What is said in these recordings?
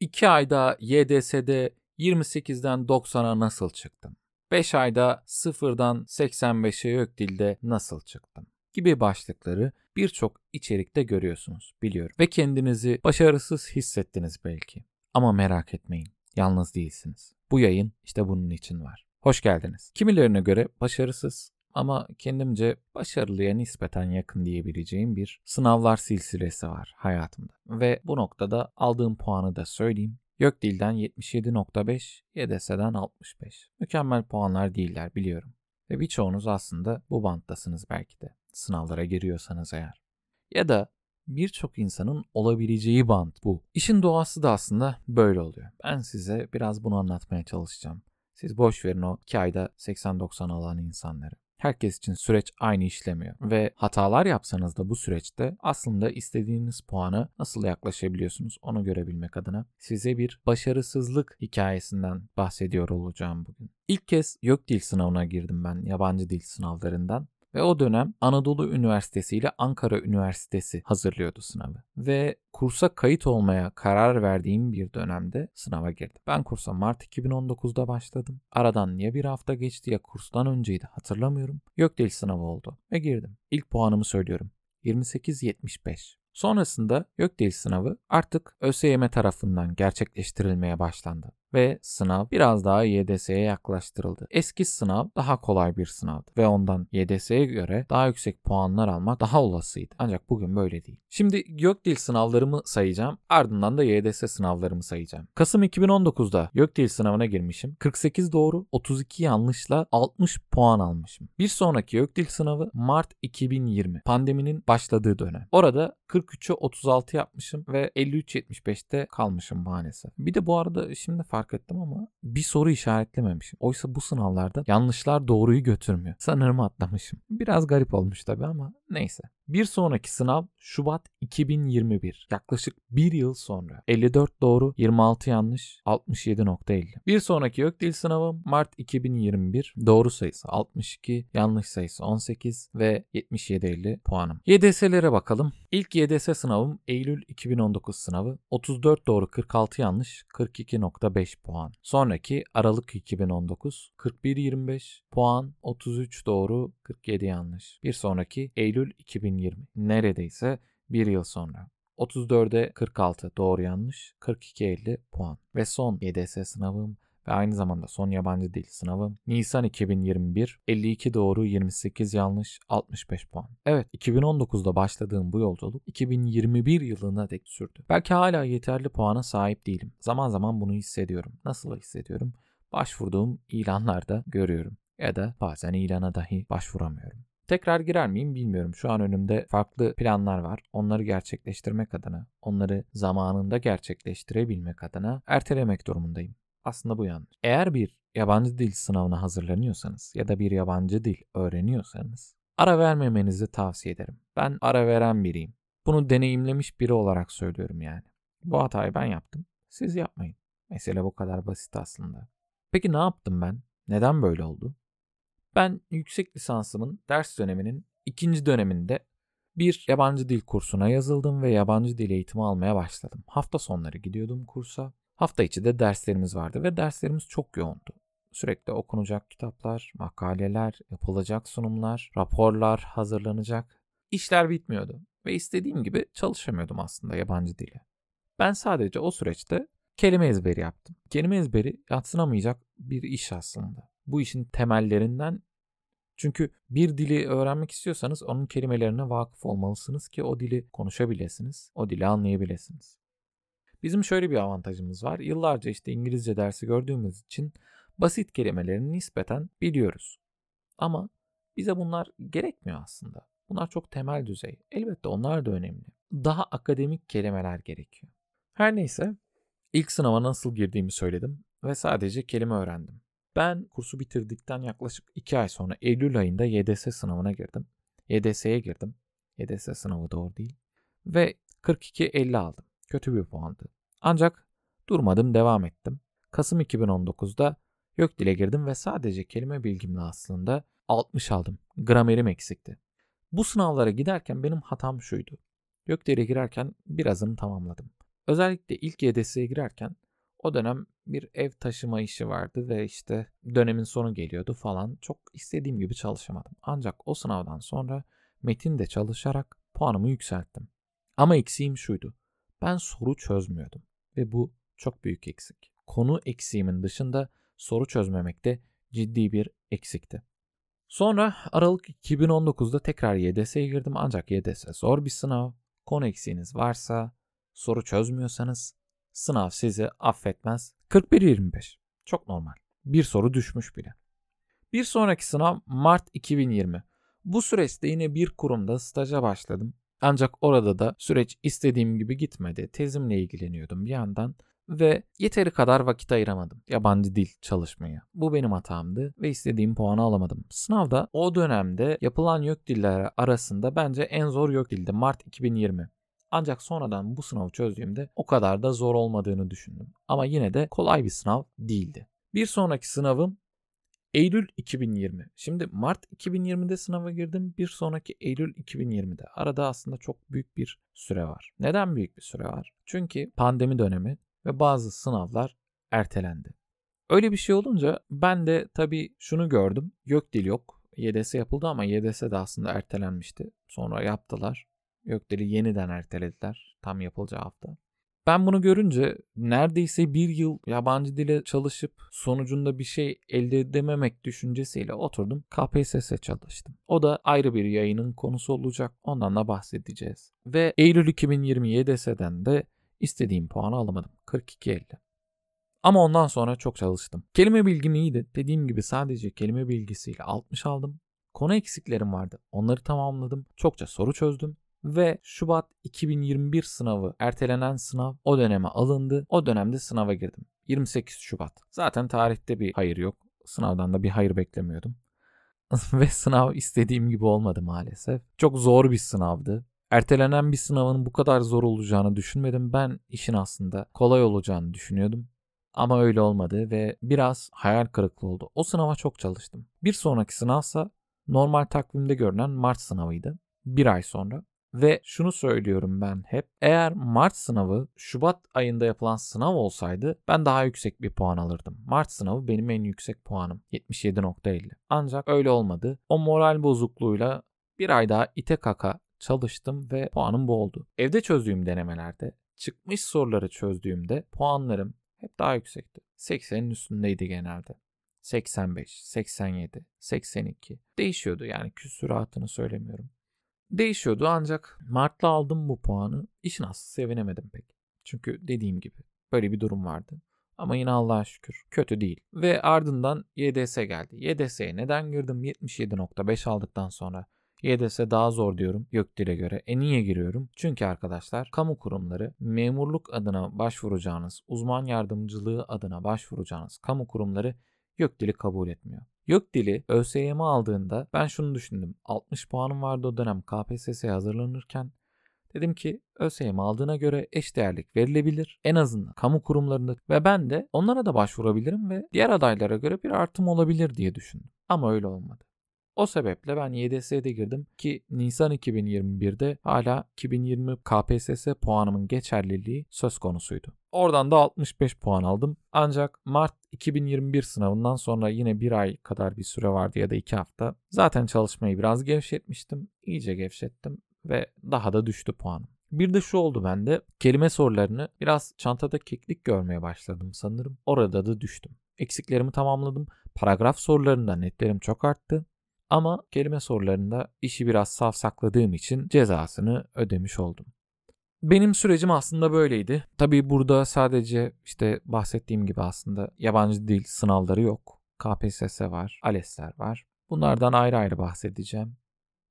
2 ayda YDS'de 28'den 90'a nasıl çıktım? 5 ayda 0'dan 85'e yok dilde nasıl çıktım? gibi başlıkları birçok içerikte görüyorsunuz biliyorum. Ve kendinizi başarısız hissettiniz belki. Ama merak etmeyin, yalnız değilsiniz. Bu yayın işte bunun için var. Hoş geldiniz. Kimilerine göre başarısız ama kendimce başarılıya nispeten yakın diyebileceğim bir sınavlar silsilesi var hayatımda. Ve bu noktada aldığım puanı da söyleyeyim. Gökdil'den 77.5, YDS'den 65. Mükemmel puanlar değiller biliyorum. Ve birçoğunuz aslında bu banttasınız belki de. Sınavlara giriyorsanız eğer. Ya da birçok insanın olabileceği bant bu. İşin doğası da aslında böyle oluyor. Ben size biraz bunu anlatmaya çalışacağım. Siz boş verin o 2 ayda 80-90 alan insanları. Herkes için süreç aynı işlemiyor ve hatalar yapsanız da bu süreçte aslında istediğiniz puanı nasıl yaklaşabiliyorsunuz onu görebilmek adına size bir başarısızlık hikayesinden bahsediyor olacağım bugün. İlk kez yok dil sınavına girdim ben yabancı dil sınavlarından ve o dönem Anadolu Üniversitesi ile Ankara Üniversitesi hazırlıyordu sınavı. Ve kursa kayıt olmaya karar verdiğim bir dönemde sınava girdim. Ben kursa Mart 2019'da başladım. Aradan ya bir hafta geçti ya kurstan önceydi hatırlamıyorum. Gökdil sınavı oldu ve girdim. İlk puanımı söylüyorum. 28-75. Sonrasında Gökdil sınavı artık ÖSYM tarafından gerçekleştirilmeye başlandı ve sınav biraz daha YDS'ye yaklaştırıldı. Eski sınav daha kolay bir sınavdı ve ondan YDS'ye göre daha yüksek puanlar almak daha olasıydı. Ancak bugün böyle değil. Şimdi Gökdil sınavlarımı sayacağım ardından da YDS sınavlarımı sayacağım. Kasım 2019'da Gökdil sınavına girmişim. 48 doğru 32 yanlışla 60 puan almışım. Bir sonraki Gökdil sınavı Mart 2020 pandeminin başladığı dönem. Orada 43'e 36 yapmışım ve 53-75'te kalmışım maalesef. Bir de bu arada şimdi fark fark ettim ama bir soru işaretlememişim. Oysa bu sınavlarda yanlışlar doğruyu götürmüyor. Sanırım atlamışım. Biraz garip olmuş tabii ama neyse. Bir sonraki sınav Şubat 2021. Yaklaşık bir yıl sonra. 54 doğru, 26 yanlış, 67.50. Bir sonraki yok dil sınavı Mart 2021. Doğru sayısı 62, yanlış sayısı 18 ve 77.50 puanım. YDS'lere bakalım. İlk YDS sınavım Eylül 2019 sınavı. 34 doğru, 46 yanlış, 42.5 puan. Sonraki Aralık 2019 41-25 puan, 33 doğru, 47 yanlış. Bir sonraki Eylül 2020 2020. Neredeyse bir yıl sonra. 34'e 46 doğru yanlış 42-50 puan. Ve son YDS sınavım ve aynı zamanda son yabancı dil sınavım Nisan 2021 52 doğru 28 yanlış 65 puan. Evet 2019'da başladığım bu yolculuk 2021 yılına dek sürdü. Belki hala yeterli puana sahip değilim. Zaman zaman bunu hissediyorum. Nasıl hissediyorum? Başvurduğum ilanlarda görüyorum ya da bazen ilana dahi başvuramıyorum. Tekrar girer miyim bilmiyorum. Şu an önümde farklı planlar var. Onları gerçekleştirmek adına, onları zamanında gerçekleştirebilmek adına ertelemek durumundayım. Aslında bu yanlış. Eğer bir yabancı dil sınavına hazırlanıyorsanız ya da bir yabancı dil öğreniyorsanız ara vermemenizi tavsiye ederim. Ben ara veren biriyim. Bunu deneyimlemiş biri olarak söylüyorum yani. Bu hatayı ben yaptım. Siz yapmayın. Mesele bu kadar basit aslında. Peki ne yaptım ben? Neden böyle oldu? Ben yüksek lisansımın ders döneminin ikinci döneminde bir yabancı dil kursuna yazıldım ve yabancı dil eğitimi almaya başladım. Hafta sonları gidiyordum kursa. Hafta içi de derslerimiz vardı ve derslerimiz çok yoğundu. Sürekli okunacak kitaplar, makaleler, yapılacak sunumlar, raporlar hazırlanacak. İşler bitmiyordu ve istediğim gibi çalışamıyordum aslında yabancı dili. Ben sadece o süreçte kelime ezberi yaptım. Kelime ezberi yatsınamayacak bir iş aslında bu işin temellerinden çünkü bir dili öğrenmek istiyorsanız onun kelimelerine vakıf olmalısınız ki o dili konuşabilirsiniz, o dili anlayabilirsiniz. Bizim şöyle bir avantajımız var. Yıllarca işte İngilizce dersi gördüğümüz için basit kelimelerini nispeten biliyoruz. Ama bize bunlar gerekmiyor aslında. Bunlar çok temel düzey. Elbette onlar da önemli. Daha akademik kelimeler gerekiyor. Her neyse ilk sınava nasıl girdiğimi söyledim ve sadece kelime öğrendim. Ben kursu bitirdikten yaklaşık 2 ay sonra Eylül ayında YDS sınavına girdim. YDS'ye girdim. YDS sınavı doğru değil. Ve 42-50 aldım. Kötü bir puandı. Ancak durmadım devam ettim. Kasım 2019'da YÖKDİL'e girdim ve sadece kelime bilgimle aslında 60 aldım. Gramerim eksikti. Bu sınavlara giderken benim hatam şuydu. YÖKDİL'e girerken birazını tamamladım. Özellikle ilk YDS'ye girerken o dönem bir ev taşıma işi vardı ve işte dönemin sonu geliyordu falan. Çok istediğim gibi çalışamadım. Ancak o sınavdan sonra metinde çalışarak puanımı yükselttim. Ama eksiğim şuydu. Ben soru çözmüyordum ve bu çok büyük eksik. Konu eksiğimin dışında soru çözmemekte ciddi bir eksikti. Sonra Aralık 2019'da tekrar YDS'ye girdim ancak YDS zor bir sınav. Konu eksiğiniz varsa, soru çözmüyorsanız sınav sizi affetmez. 41-25. Çok normal. Bir soru düşmüş bile. Bir sonraki sınav Mart 2020. Bu süreçte yine bir kurumda staja başladım. Ancak orada da süreç istediğim gibi gitmedi. Tezimle ilgileniyordum bir yandan ve yeteri kadar vakit ayıramadım yabancı dil çalışmaya. Bu benim hatamdı ve istediğim puanı alamadım. Sınavda o dönemde yapılan yok diller arasında bence en zor yok dildi Mart 2020. Ancak sonradan bu sınavı çözdüğümde o kadar da zor olmadığını düşündüm. Ama yine de kolay bir sınav değildi. Bir sonraki sınavım Eylül 2020. Şimdi Mart 2020'de sınava girdim. Bir sonraki Eylül 2020'de. Arada aslında çok büyük bir süre var. Neden büyük bir süre var? Çünkü pandemi dönemi ve bazı sınavlar ertelendi. Öyle bir şey olunca ben de tabii şunu gördüm. Yok dil yok. YDS yapıldı ama YDS de aslında ertelenmişti. Sonra yaptılar. Gökdeli yeniden ertelediler tam yapılacağı hafta. Ben bunu görünce neredeyse bir yıl yabancı dile çalışıp sonucunda bir şey elde edememek düşüncesiyle oturdum KPSS çalıştım. O da ayrı bir yayının konusu olacak. Ondan da bahsedeceğiz. Ve Eylül 2020 YDS'den de istediğim puanı alamadım. 42.50. Ama ondan sonra çok çalıştım. Kelime bilgim iyiydi. Dediğim gibi sadece kelime bilgisiyle 60 aldım. Konu eksiklerim vardı. Onları tamamladım. Çokça soru çözdüm ve Şubat 2021 sınavı ertelenen sınav o döneme alındı. O dönemde sınava girdim. 28 Şubat. Zaten tarihte bir hayır yok. Sınavdan da bir hayır beklemiyordum. ve sınav istediğim gibi olmadı maalesef. Çok zor bir sınavdı. Ertelenen bir sınavın bu kadar zor olacağını düşünmedim. Ben işin aslında kolay olacağını düşünüyordum. Ama öyle olmadı ve biraz hayal kırıklığı oldu. O sınava çok çalıştım. Bir sonraki sınavsa normal takvimde görünen Mart sınavıydı. Bir ay sonra. Ve şunu söylüyorum ben hep. Eğer Mart sınavı Şubat ayında yapılan sınav olsaydı ben daha yüksek bir puan alırdım. Mart sınavı benim en yüksek puanım. 77.50. Ancak öyle olmadı. O moral bozukluğuyla bir ay daha ite kaka çalıştım ve puanım bu oldu. Evde çözdüğüm denemelerde çıkmış soruları çözdüğümde puanlarım hep daha yüksekti. 80'in üstündeydi genelde. 85, 87, 82 değişiyordu yani küsuratını söylemiyorum. Değişiyordu ancak Mart'ta aldım bu puanı. İşin aslı sevinemedim pek. Çünkü dediğim gibi böyle bir durum vardı. Ama yine Allah'a şükür kötü değil. Ve ardından YDS geldi. YDS'ye neden girdim? 77.5 aldıktan sonra YDS daha zor diyorum YÖKDİL'e göre. E niye giriyorum? Çünkü arkadaşlar kamu kurumları memurluk adına başvuracağınız, uzman yardımcılığı adına başvuracağınız kamu kurumları YÖKDİL'i kabul etmiyor. YÖKDİL'i ÖSYM aldığında ben şunu düşündüm. 60 puanım vardı o dönem KPSS'ye hazırlanırken. Dedim ki ÖSYM aldığına göre eşdeğerlik verilebilir. En azından kamu kurumlarında ve ben de onlara da başvurabilirim ve diğer adaylara göre bir artım olabilir diye düşündüm. Ama öyle olmadı. O sebeple ben YDS'de girdim ki Nisan 2021'de hala 2020 KPSS puanımın geçerliliği söz konusuydu. Oradan da 65 puan aldım. Ancak Mart 2021 sınavından sonra yine bir ay kadar bir süre vardı ya da iki hafta. Zaten çalışmayı biraz gevşetmiştim. İyice gevşettim ve daha da düştü puanım. Bir de şu oldu bende. Kelime sorularını biraz çantada keklik görmeye başladım sanırım. Orada da düştüm. Eksiklerimi tamamladım. Paragraf sorularında netlerim çok arttı. Ama kelime sorularında işi biraz savsakladığım için cezasını ödemiş oldum. Benim sürecim aslında böyleydi. Tabii burada sadece işte bahsettiğim gibi aslında yabancı dil sınavları yok. KPSS var, ALES'ler var. Bunlardan ayrı ayrı bahsedeceğim.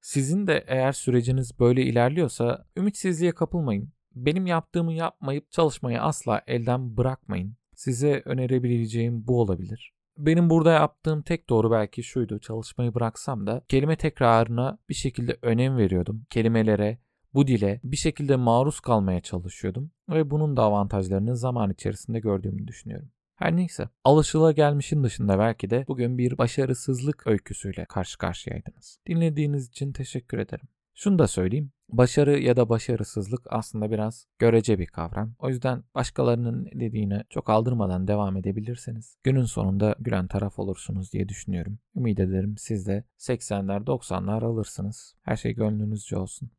Sizin de eğer süreciniz böyle ilerliyorsa ümitsizliğe kapılmayın. Benim yaptığımı yapmayıp çalışmayı asla elden bırakmayın. Size önerebileceğim bu olabilir. Benim burada yaptığım tek doğru belki şuydu. Çalışmayı bıraksam da kelime tekrarına bir şekilde önem veriyordum. Kelimelere, bu dile bir şekilde maruz kalmaya çalışıyordum ve bunun da avantajlarını zaman içerisinde gördüğümü düşünüyorum. Her neyse, alışılagelmişin dışında belki de bugün bir başarısızlık öyküsüyle karşı karşıyaydınız. Dinlediğiniz için teşekkür ederim. Şunu da söyleyeyim. Başarı ya da başarısızlık aslında biraz görece bir kavram. O yüzden başkalarının dediğine çok aldırmadan devam edebilirseniz günün sonunda gülen taraf olursunuz diye düşünüyorum. Ümit ederim siz de 80'ler 90'lar alırsınız. Her şey gönlünüzce olsun.